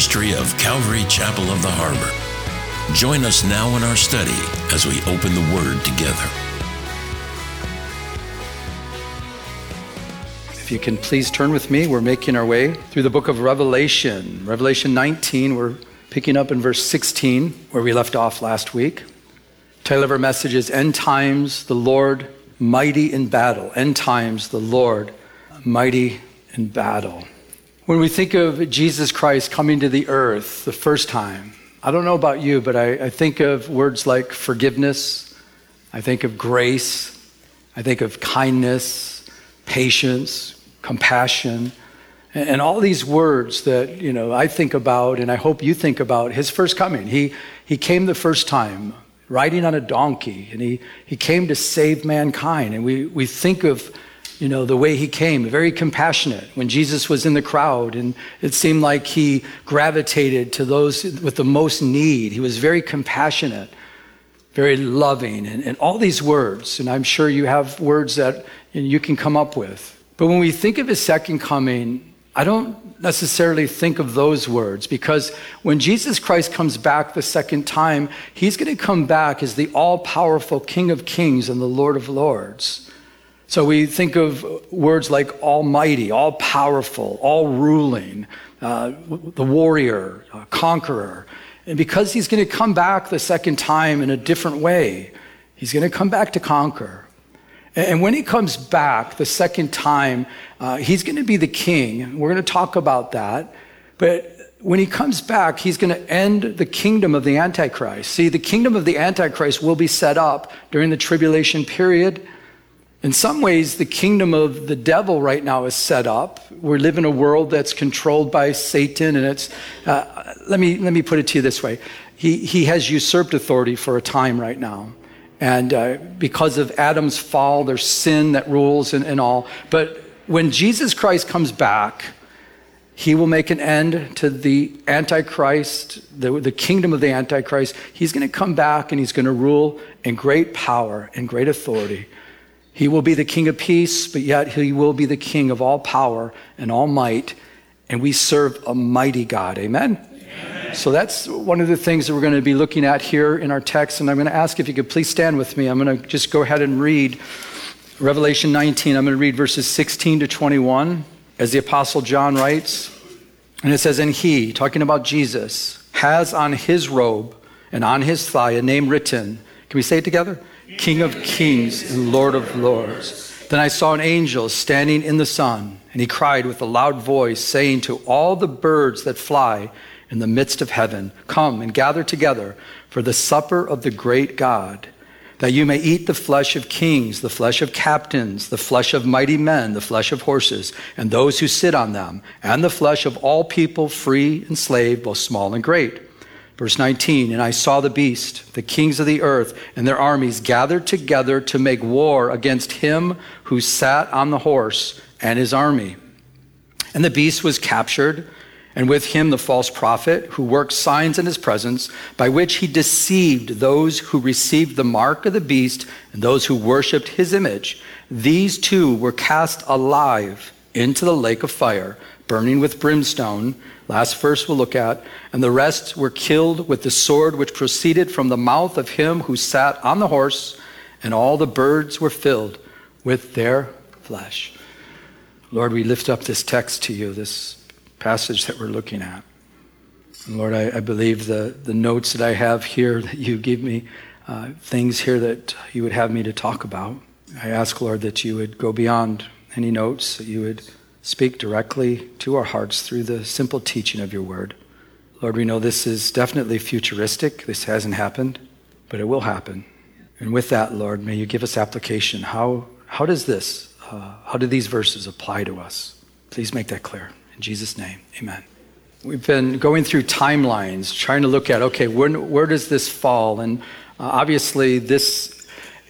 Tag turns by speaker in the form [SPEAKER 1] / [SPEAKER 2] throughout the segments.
[SPEAKER 1] ministry of Calvary Chapel of the Harbor. Join us now in our study as we open the Word together.
[SPEAKER 2] If you can please turn with me, we're making our way through the book of Revelation. Revelation 19, we're picking up in verse 16, where we left off last week. Title of our message is End Times, the Lord Mighty in Battle. End Times, the Lord Mighty in Battle. When we think of Jesus Christ coming to the earth the first time, I don't know about you, but I, I think of words like forgiveness, I think of grace, I think of kindness, patience, compassion, and, and all these words that you know I think about, and I hope you think about his first coming. He he came the first time riding on a donkey, and he, he came to save mankind. And we, we think of you know, the way he came, very compassionate. When Jesus was in the crowd, and it seemed like he gravitated to those with the most need. He was very compassionate, very loving, and, and all these words. And I'm sure you have words that you can come up with. But when we think of his second coming, I don't necessarily think of those words because when Jesus Christ comes back the second time, he's going to come back as the all powerful King of Kings and the Lord of Lords. So we think of words like almighty, all powerful, all ruling, uh, the warrior, uh, conqueror. And because he's going to come back the second time in a different way, he's going to come back to conquer. And when he comes back the second time, uh, he's going to be the king. We're going to talk about that. But when he comes back, he's going to end the kingdom of the Antichrist. See, the kingdom of the Antichrist will be set up during the tribulation period. In some ways, the kingdom of the devil right now is set up. We live in a world that's controlled by Satan, and it's, uh, let, me, let me put it to you this way. He, he has usurped authority for a time right now. And uh, because of Adam's fall, there's sin that rules and, and all. But when Jesus Christ comes back, he will make an end to the Antichrist, the, the kingdom of the Antichrist. He's going to come back and he's going to rule in great power and great authority. He will be the king of peace, but yet he will be the king of all power and all might. And we serve a mighty God. Amen? So that's one of the things that we're going to be looking at here in our text. And I'm going to ask if you could please stand with me. I'm going to just go ahead and read Revelation 19. I'm going to read verses 16 to 21 as the Apostle John writes. And it says, And he, talking about Jesus, has on his robe and on his thigh a name written. Can we say it together? King of kings and Lord of lords. Then I saw an angel standing in the sun, and he cried with a loud voice, saying to all the birds that fly in the midst of heaven. Come and gather together for the supper of the great God, that you may eat the flesh of kings, the flesh of captains, the flesh of mighty men, the flesh of horses, and those who sit on them, and the flesh of all people, free and slave, both small and great. Verse 19, and I saw the beast, the kings of the earth, and their armies gathered together to make war against him who sat on the horse and his army. And the beast was captured and with him the false prophet who worked signs in his presence, by which he deceived those who received the mark of the beast and those who worshiped his image. These two were cast alive into the lake of fire, burning with brimstone. Last verse we'll look at. And the rest were killed with the sword which proceeded from the mouth of him who sat on the horse, and all the birds were filled with their flesh. Lord, we lift up this text to you, this passage that we're looking at. And Lord, I, I, believe the, the notes that I have here that you give me, uh, things here that you would have me to talk about. I ask, Lord, that you would go beyond any notes, that you would speak directly to our hearts through the simple teaching of your word. Lord, we know this is definitely futuristic. This hasn't happened, but it will happen. And with that, Lord, may you give us application. How, how does this, uh, how do these verses apply to us? Please make that clear. In Jesus' name, amen. We've been going through timelines, trying to look at, okay, where, where does this fall? And uh, obviously, this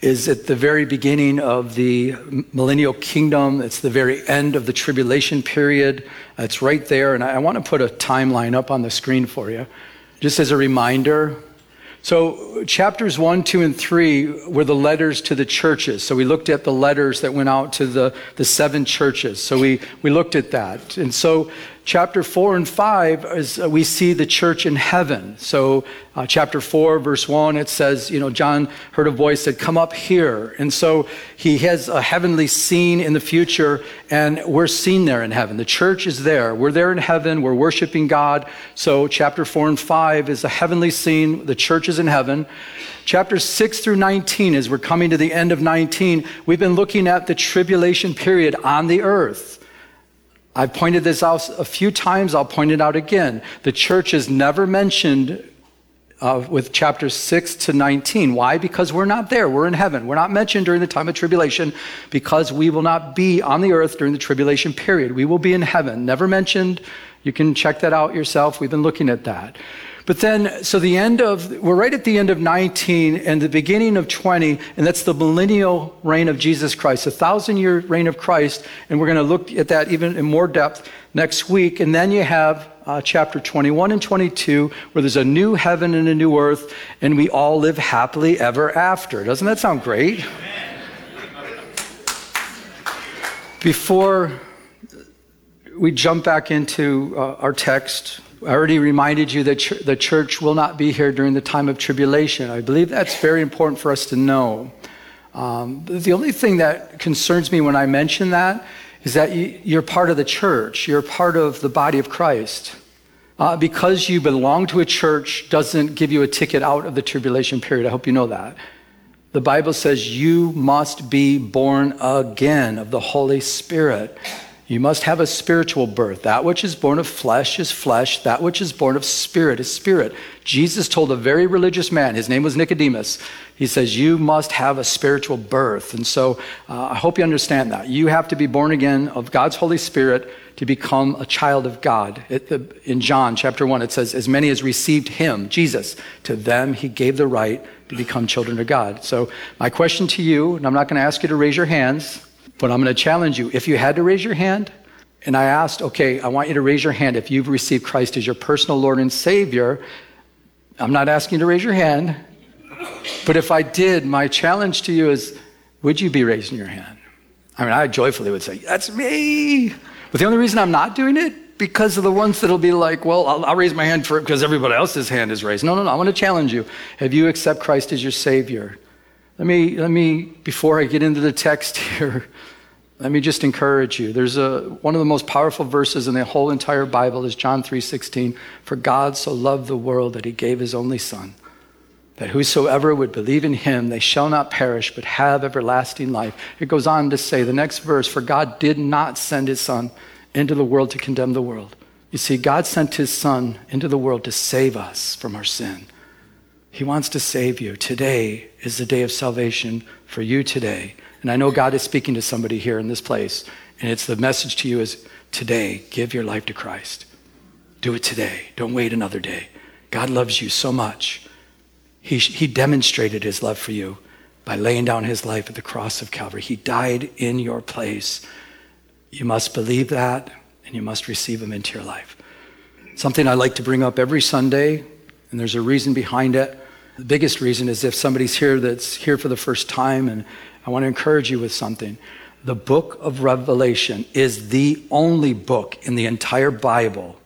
[SPEAKER 2] is at the very beginning of the millennial kingdom. It's the very end of the tribulation period. It's right there. And I, want to put a timeline up on the screen for you, just as a reminder. So, chapters one, two, and three were the letters to the churches. So, we looked at the letters that went out to the, the seven churches. So, we, we looked at that. And so, chapter 4 and 5 is uh, we see the church in heaven. So uh, chapter 4 verse 1 it says you know john heard a voice that come up here. And so he has a heavenly scene in the future and we're seen there in heaven. The church is there. We're there in heaven. We're worshiping god. So chapter 4 and 5 is a heavenly scene. The church is in heaven. Chapter 6 through 19 as we're coming to the end of 19 we've been looking at the tribulation period on the earth I've pointed this out a few times, I'll point it out again. The church is never mentioned uh, with chapters 6 to 19. Why? Because we're not there. We're in heaven. We're not mentioned during the time of tribulation because we will not be on the earth during the tribulation period. We will be in heaven. Never mentioned. You can check that out yourself. We've been looking at that. But then, so the end of, we're right at the end of 19 and the beginning of 20, and that's the millennial reign of Jesus Christ, a thousand year reign of Christ. And we're going to look at that even in more depth next week. And then you have uh, chapter 21 and 22, where there's a new heaven and a new earth, and we all live happily ever after. Doesn't that sound great? Before we jump back into uh, our text, I already reminded you that ch- the church will not be here during the time of tribulation. I believe that's very important for us to know. Um, the only thing that concerns me when I mention that is that you, you're part of the church, you're part of the body of Christ. Uh, because you belong to a church doesn't give you a ticket out of the tribulation period. I hope you know that. The Bible says you must be born again of the Holy Spirit. You must have a spiritual birth. That which is born of flesh is flesh. That which is born of spirit is spirit. Jesus told a very religious man, his name was Nicodemus, he says, You must have a spiritual birth. And so uh, I hope you understand that. You have to be born again of God's Holy Spirit to become a child of God. It, in John chapter 1, it says, As many as received him, Jesus, to them he gave the right to become children of God. So my question to you, and I'm not going to ask you to raise your hands, but I'm going to challenge you. If you had to raise your hand, and I asked, okay, I want you to raise your hand if you've received Christ as your personal Lord and Savior. I'm not asking you to raise your hand, but if I did, my challenge to you is would you be raising your hand? I mean, I joyfully would say, that's me. But the only reason I'm not doing it, because of the ones that'll be like, well, I'll, I'll raise my hand for it because everybody else's hand is raised. No, no, no. I want to challenge you. Have you accept Christ as your Savior? Let me, let me, before I get into the text here, let me just encourage you. There's a, one of the most powerful verses in the whole entire Bible is John 3:16. For God so loved the world that he gave his only son, that whosoever would believe in him, they shall not perish, but have everlasting life. It goes on to say, the next verse, for God did not send his son into the world to condemn the world. You see, God sent his son into the world to save us from our sin. He wants to save you. Today is the day of salvation for you today. And I know God is speaking to somebody here in this place. And it's the message to you is today, give your life to Christ. Do it today. Don't wait another day. God loves you so much. He, he demonstrated his love for you by laying down his life at the cross of Calvary. He died in your place. You must believe that and you must receive him into your life. Something I like to bring up every Sunday, and there's a reason behind it. The biggest reason is if somebody's here that's here for the first time and I want to encourage you with something. The book of Revelation is the only book in the entire Bible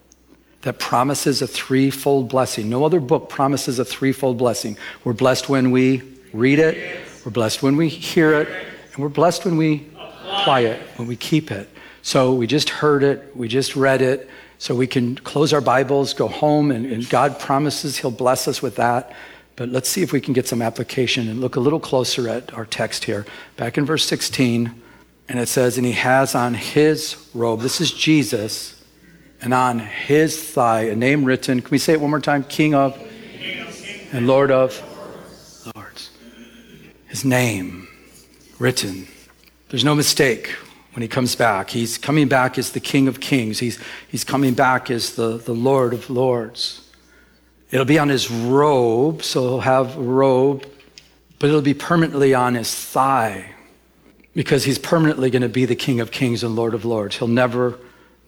[SPEAKER 2] that promises a threefold blessing. No other book promises a threefold blessing. We're blessed when we read it, we're blessed when we hear it, and we're blessed when we apply it, when we keep it. So we just heard it, we just read it, so we can close our Bibles, go home, and, and God promises He'll bless us with that. But let's see if we can get some application and look a little closer at our text here. Back in verse 16, and it says, And he has on his robe, this is Jesus, and on his thigh a name written. Can we say it one more time? King of and Lord of Lords. His name written. There's no mistake when he comes back. He's coming back as the King of Kings, he's, he's coming back as the, the Lord of Lords. It'll be on his robe, so he'll have a robe, but it'll be permanently on his thigh because he's permanently going to be the King of Kings and Lord of Lords. He'll never,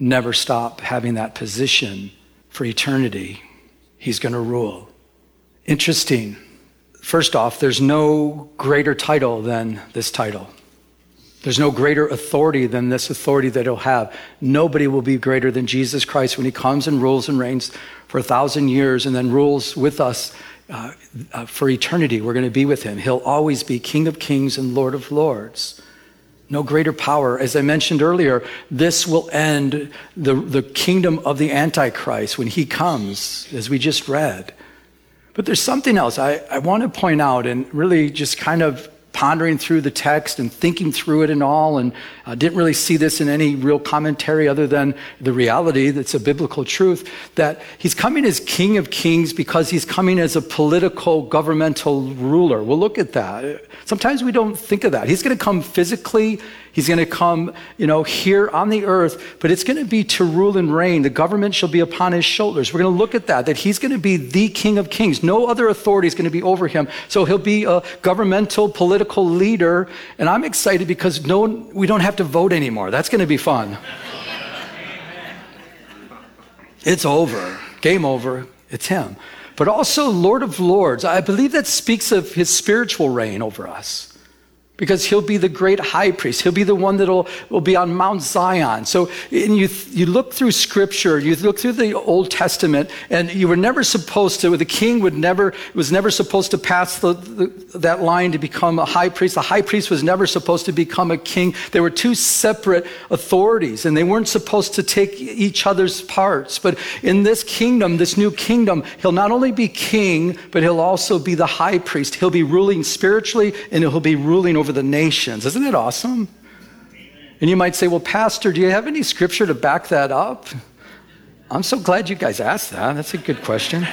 [SPEAKER 2] never stop having that position for eternity. He's going to rule. Interesting. First off, there's no greater title than this title. There's no greater authority than this authority that he'll have. Nobody will be greater than Jesus Christ when he comes and rules and reigns for a thousand years and then rules with us uh, uh, for eternity. We're going to be with him. He'll always be King of kings and Lord of lords. No greater power. As I mentioned earlier, this will end the, the kingdom of the Antichrist when he comes, as we just read. But there's something else I, I want to point out and really just kind of pondering through the text and thinking through it and all, and uh, didn't really see this in any real commentary other than the reality that's a biblical truth that he's coming as King of Kings because he's coming as a political governmental ruler. We'll look at that. Sometimes we don't think of that. He's going to come physically He's going to come, you know, here on the earth, but it's going to be to rule and reign. The government shall be upon his shoulders. We're going to look at that, that he's going to be the king of kings. No other authority is going to be over him. So he'll be a governmental, political leader. And I'm excited because no, we don't have to vote anymore. That's going to be fun. It's over. Game over. It's him. But also Lord of Lords. I believe that speaks of his spiritual reign over us because he'll be the great high priest. He'll be the one that will, be on Mount Zion. So and you, you look through scripture, you look through the Old Testament, and you were never supposed to, the king would never, was never supposed to pass the, the, that line to become a high priest. The high priest was never supposed to become a king. They were two separate authorities, and they weren't supposed to take each other's parts. But in this kingdom, this new kingdom, he'll not only be king, but he'll also be the high priest. He'll be ruling spiritually, and he'll be ruling over over the nations. Isn't it awesome? And you might say, well, Pastor, do you have any scripture to back that up? I'm so glad you guys asked that. That's a good question.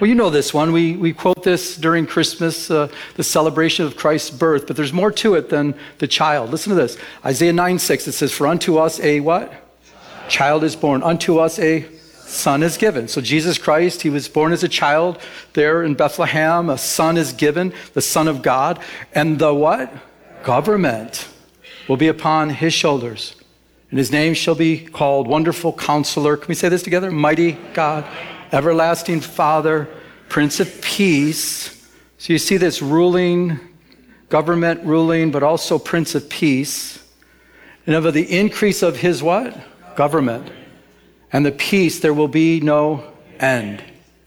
[SPEAKER 2] Well, you know this one. We, we quote this during Christmas, uh, the celebration of Christ's birth, but there's more to it than the child. Listen to this Isaiah 9 6, it says, For unto us a what? Child, child is born. Unto us a son is given. So Jesus Christ, he was born as a child there in Bethlehem. A son is given, the Son of God. And the what? Government will be upon his shoulders. And his name shall be called Wonderful Counselor. Can we say this together? Mighty God, Everlasting Father, Prince of Peace. So you see this ruling, government ruling, but also Prince of Peace. And of the increase of his what? Government and the peace, there will be no end.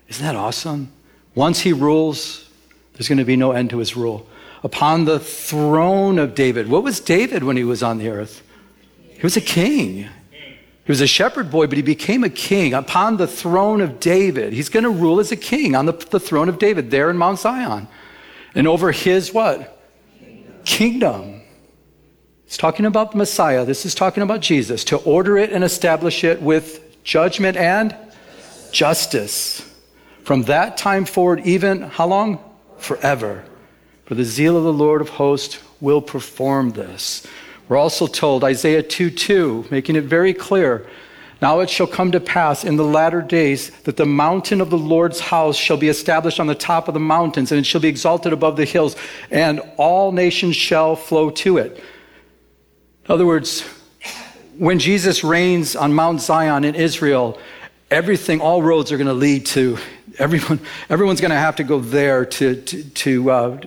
[SPEAKER 2] Isn't that awesome? Once he rules, there's going to be no end to his rule. Upon the throne of David. What was David when he was on the earth? He was a king. He was a shepherd boy, but he became a king upon the throne of David. He's going to rule as a king on the, the throne of David there in Mount Zion. And over his what? Kingdom. Kingdom. It's talking about the Messiah. This is talking about Jesus to order it and establish it with judgment and justice. From that time forward, even how long? Forever. For the zeal of the Lord of hosts will perform this. We're also told, Isaiah 2 2, making it very clear. Now it shall come to pass in the latter days that the mountain of the Lord's house shall be established on the top of the mountains, and it shall be exalted above the hills, and all nations shall flow to it. In other words, when Jesus reigns on Mount Zion in Israel, everything, all roads are going to lead to everyone. Everyone's going to have to go there to to to, uh,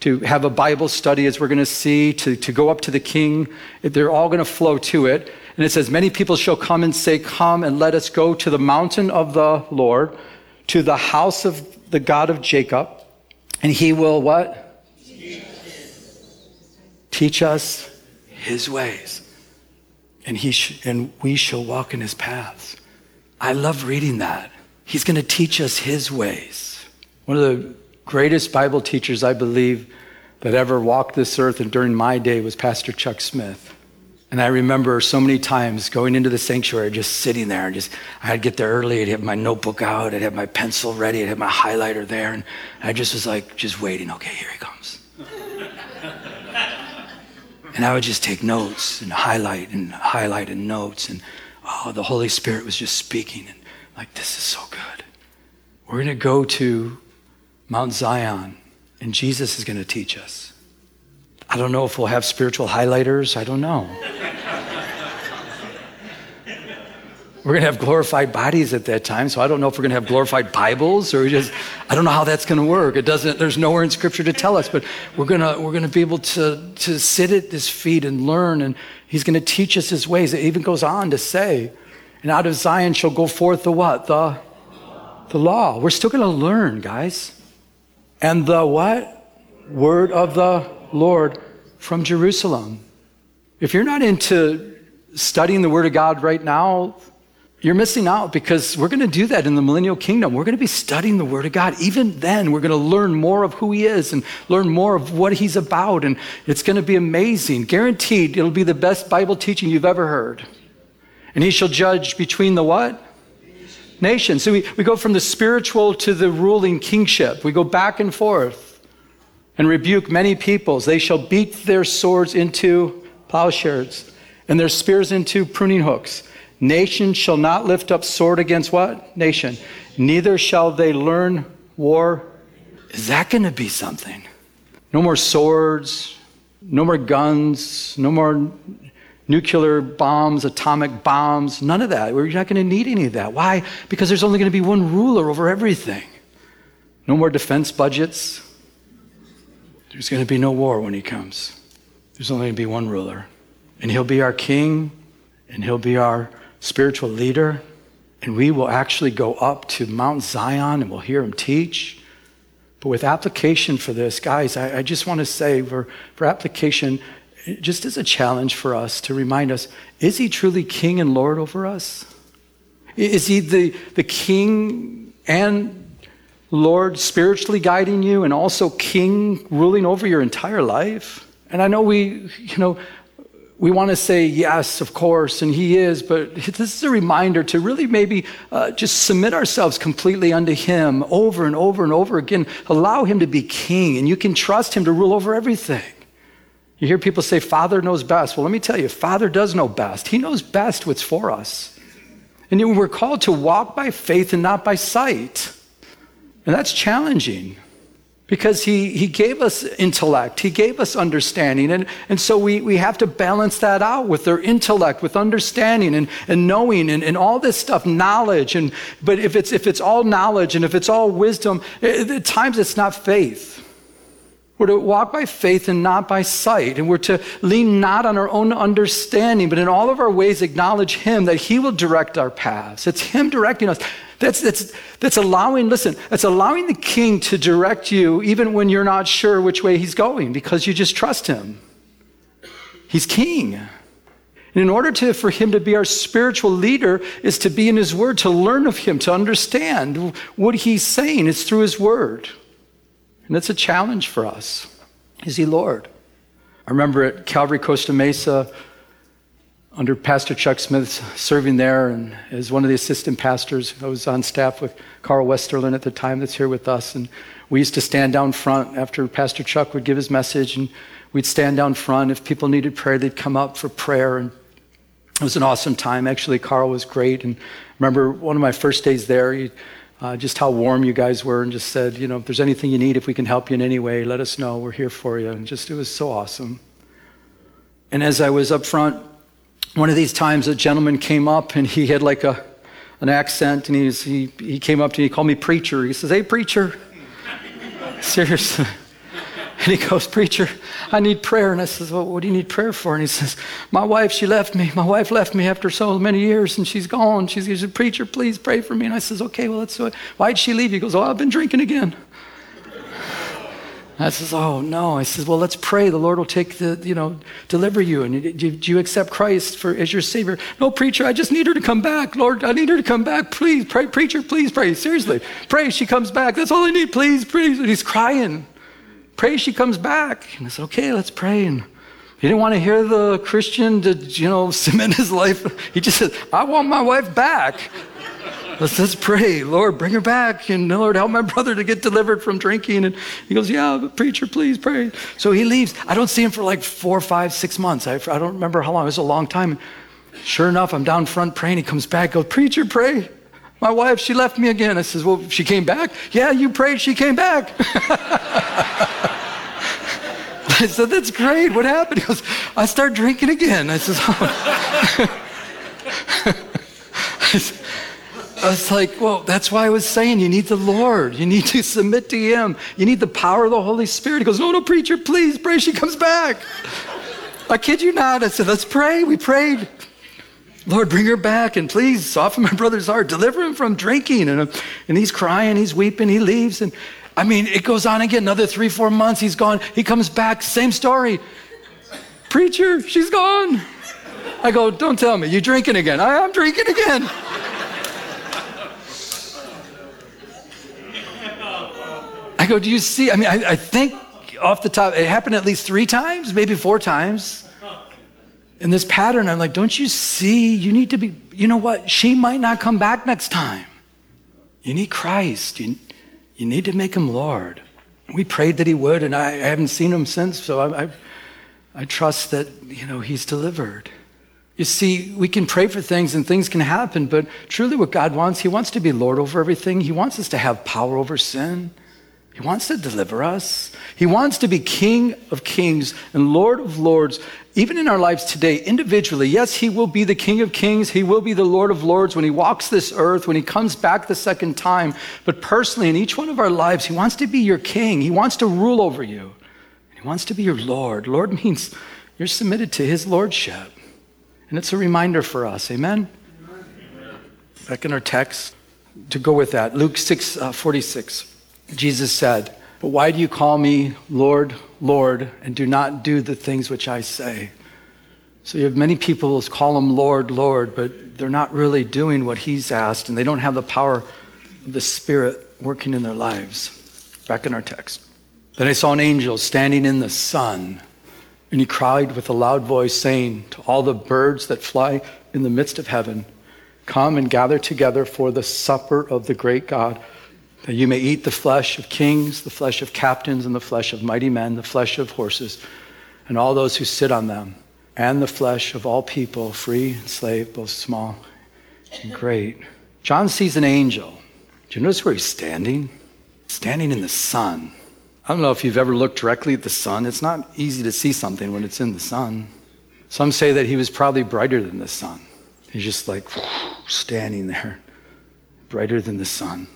[SPEAKER 2] to have a Bible study, as we're going to see, to to go up to the King. They're all going to flow to it. And it says, "Many people shall come and say, Come and let us go to the mountain of the Lord, to the house of the God of Jacob, and He will what." Teach us his ways and, he sh- and we shall walk in his paths. I love reading that. He's going to teach us his ways. One of the greatest Bible teachers, I believe, that ever walked this earth and during my day was Pastor Chuck Smith. And I remember so many times going into the sanctuary, just sitting there, and just I'd get there early, I'd have my notebook out, I'd have my pencil ready, I'd have my highlighter there, and I just was like, just waiting. Okay, here he comes. And I would just take notes and highlight and highlight and notes. And oh, the Holy Spirit was just speaking. And like, this is so good. We're going to go to Mount Zion, and Jesus is going to teach us. I don't know if we'll have spiritual highlighters. I don't know. We're going to have glorified bodies at that time. So I don't know if we're going to have glorified Bibles or just, I don't know how that's going to work. It doesn't, there's nowhere in Scripture to tell us, but we're going to, we're going to be able to, to sit at His feet and learn. And He's going to teach us His ways. It even goes on to say, and out of Zion shall go forth the what? The, the law. We're still going to learn, guys. And the what? Word of the Lord from Jerusalem. If you're not into studying the Word of God right now, you're missing out because we're going to do that in the millennial kingdom. We're going to be studying the Word of God. Even then, we're going to learn more of who He is and learn more of what He's about. And it's going to be amazing. Guaranteed, it'll be the best Bible teaching you've ever heard. And He shall judge between the what? Nations. So we, we go from the spiritual to the ruling kingship. We go back and forth and rebuke many peoples. They shall beat their swords into plowshares and their spears into pruning hooks. Nation shall not lift up sword against what? Nation. Neither shall they learn war. Is that going to be something? No more swords, no more guns, no more nuclear bombs, atomic bombs, none of that. We're not going to need any of that. Why? Because there's only going to be one ruler over everything. No more defense budgets. There's going to be no war when he comes. There's only going to be one ruler. And he'll be our king, and he'll be our spiritual leader, and we will actually go up to Mount Zion and we'll hear him teach. But with application for this, guys, I, I just want to say for, for application, just as a challenge for us to remind us is he truly king and Lord over us? Is he the, the king and Lord spiritually guiding you and also king ruling over your entire life? And I know we, you know, we want to say yes, of course, and He is, but this is a reminder to really maybe uh, just submit ourselves completely unto Him over and over and over again. Allow Him to be King, and you can trust Him to rule over everything. You hear people say, Father knows best. Well, let me tell you, Father does know best. He knows best what's for us. And we're called to walk by faith and not by sight. And that's challenging because he, he gave us intellect, he gave us understanding. And, and so we, we have to balance that out with their intellect, with understanding and, and knowing and, and all this stuff, knowledge. And, but if it's, if it's all knowledge and if it's all wisdom, eh, eh, at times it's not faith. We're to walk by faith and not by sight. And we're to lean not on our own understanding, but in all of our ways acknowledge Him that He will direct our paths. It's Him directing us. That's, that's, that's allowing, listen, that's allowing the king to direct you even when you're not sure which way he's going because you just trust him. He's king. And in order to, for him to be our spiritual leader is to be in his word, to learn of him, to understand what he's saying. It's through his word. And that's a challenge for us. Is he Lord? I remember at Calvary Costa Mesa, under Pastor Chuck Smith serving there and as one of the assistant pastors. I was on staff with Carl Westerlund at the time that's here with us. And we used to stand down front after Pastor Chuck would give his message and we'd stand down front. If people needed prayer, they'd come up for prayer. And it was an awesome time. Actually, Carl was great. And I remember one of my first days there, he, uh, just how warm you guys were and just said, you know, if there's anything you need, if we can help you in any way, let us know. We're here for you. And just, it was so awesome. And as I was up front, one of these times a gentleman came up and he had like a, an accent and he, was, he, he came up to me, he called me preacher. He says, Hey, preacher. Seriously. And he goes, Preacher, I need prayer. And I says, Well, what do you need prayer for? And he says, My wife, she left me. My wife left me after so many years and she's gone. She's, he said, Preacher, please pray for me. And I says, Okay, well, let's do it. Why'd she leave? He goes, Oh, I've been drinking again. I says, Oh, no. I says, Well, let's pray. The Lord will take the, you know, deliver you. And do, you accept Christ for, as your Savior? No, preacher, I just need her to come back. Lord, I need her to come back. Please, pray. Preacher, please pray. Seriously, pray she comes back. That's all I need. Please, please. And he's crying. Pray she comes back. And I said, Okay, let's pray. And he didn't want to hear the Christian to, you know, cement his life. He just said, I want my wife back. Let's, let's pray. Lord, bring her back. And Lord, help my brother to get delivered from drinking. And he goes, Yeah, but preacher, please pray. So he leaves. I don't see him for like four, five, six months. I, I don't remember how long. It was a long time. Sure enough, I'm down front praying. He comes back, goes, Preacher, pray. My wife, she left me again. I says, Well, she came back? Yeah, you prayed, she came back. I said, That's great. What happened? He goes, I start drinking again. I says, Oh. I was like, well, that's why I was saying you need the Lord. You need to submit to Him. You need the power of the Holy Spirit. He goes, no, no, preacher, please pray she comes back. I kid you not. I said, let's pray. We prayed. Lord, bring her back and please soften my brother's heart. Deliver him from drinking. And, uh, and he's crying, he's weeping, he leaves. And I mean, it goes on again, another three, four months. He's gone. He comes back, same story. Preacher, she's gone. I go, don't tell me. You drinking again? I am drinking again. I go, do you see? I mean, I, I think off the top, it happened at least three times, maybe four times. In this pattern, I'm like, don't you see? You need to be, you know what? She might not come back next time. You need Christ. You, you need to make him Lord. We prayed that he would, and I, I haven't seen him since, so I, I, I trust that, you know, he's delivered. You see, we can pray for things and things can happen, but truly what God wants, He wants to be Lord over everything. He wants us to have power over sin. He wants to deliver us. He wants to be King of kings and Lord of lords, even in our lives today, individually. Yes, He will be the King of kings. He will be the Lord of lords when He walks this earth, when He comes back the second time. But personally, in each one of our lives, He wants to be your King. He wants to rule over you. He wants to be your Lord. Lord means you're submitted to His Lordship. And it's a reminder for us. Amen? Amen. Back in our text, to go with that, Luke 6 uh, 46. Jesus said, But why do you call me Lord, Lord, and do not do the things which I say? So you have many people who call him Lord, Lord, but they're not really doing what he's asked, and they don't have the power of the Spirit working in their lives. Back in our text. Then I saw an angel standing in the sun, and he cried with a loud voice, saying to all the birds that fly in the midst of heaven, Come and gather together for the supper of the great God that you may eat the flesh of kings, the flesh of captains, and the flesh of mighty men, the flesh of horses, and all those who sit on them, and the flesh of all people, free and slave, both small and great. John sees an angel. Do you notice where he's standing? Standing in the sun. I don't know if you've ever looked directly at the sun. It's not easy to see something when it's in the sun. Some say that he was probably brighter than the sun. He's just like standing there, brighter than the sun.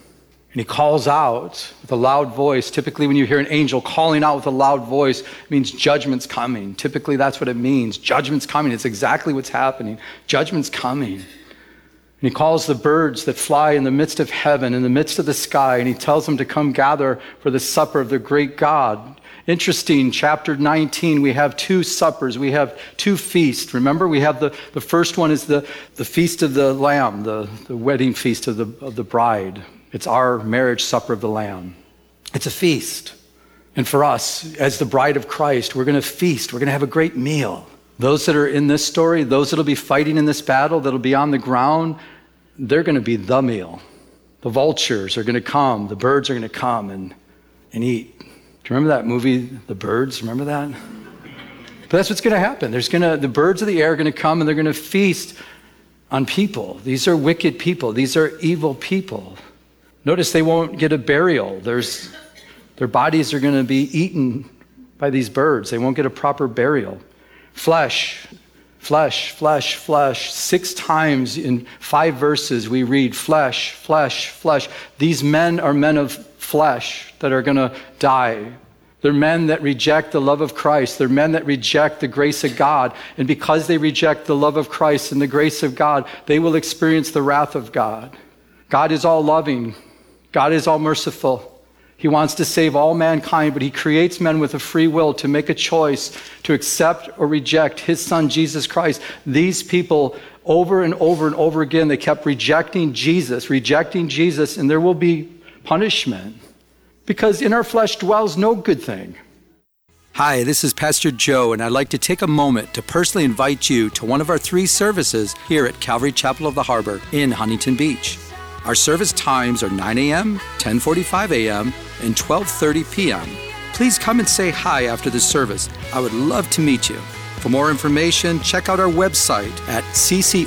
[SPEAKER 2] And he calls out with a loud voice. Typically, when you hear an angel calling out with a loud voice, it means judgment's coming. Typically, that's what it means. Judgment's coming. It's exactly what's happening. Judgment's coming. And he calls the birds that fly in the midst of heaven, in the midst of the sky, and he tells them to come gather for the supper of the great God. Interesting, chapter 19, we have two suppers. We have two feasts. Remember, we have the, the first one is the, the feast of the Lamb, the, the wedding feast of the, of the bride. It's our marriage supper of the Lamb. It's a feast. And for us, as the bride of Christ, we're going to feast. We're going to have a great meal. Those that are in this story, those that'll be fighting in this battle, that'll be on the ground, they're going to be the meal. The vultures are going to come, the birds are going to come and, and eat. Do you remember that movie, The Birds? Remember that? But that's what's going to happen. There's going to, the birds of the air are going to come and they're going to feast on people. These are wicked people, these are evil people. Notice they won't get a burial. There's, their bodies are going to be eaten by these birds. They won't get a proper burial. Flesh, flesh, flesh, flesh. Six times in five verses we read flesh, flesh, flesh. These men are men of flesh that are going to die. They're men that reject the love of Christ. They're men that reject the grace of God. And because they reject the love of Christ and the grace of God, they will experience the wrath of God. God is all loving. God is all merciful. He wants to save all mankind, but he creates men with a free will to make a choice to accept or reject his son, Jesus Christ. These people, over and over and over again, they kept rejecting Jesus, rejecting Jesus, and there will be punishment because in our flesh dwells no good thing. Hi, this is Pastor Joe, and I'd like to take a moment to personally invite you to one of our three services here at Calvary Chapel of the Harbor in Huntington Beach. Our service times are 9 a.m., 10:45 a.m., and 12:30 p.m. Please come and say hi after the service. I would love to meet you. For more information, check out our website at ccoth.com.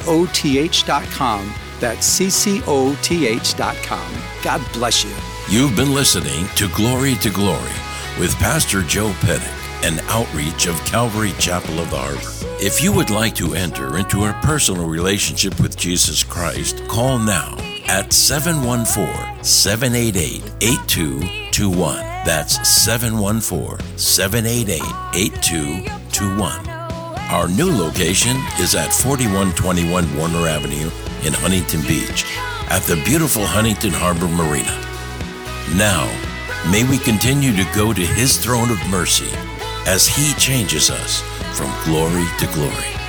[SPEAKER 2] That's ccoth.com. God bless you.
[SPEAKER 1] You've been listening to Glory to Glory with Pastor Joe Pettit, an outreach of Calvary Chapel of the Harbor. If you would like to enter into a personal relationship with Jesus Christ, call now at 714 788 8221. That's 714 788 8221. Our new location is at 4121 Warner Avenue in Huntington Beach at the beautiful Huntington Harbor Marina. Now, may we continue to go to His throne of mercy as He changes us from glory to glory.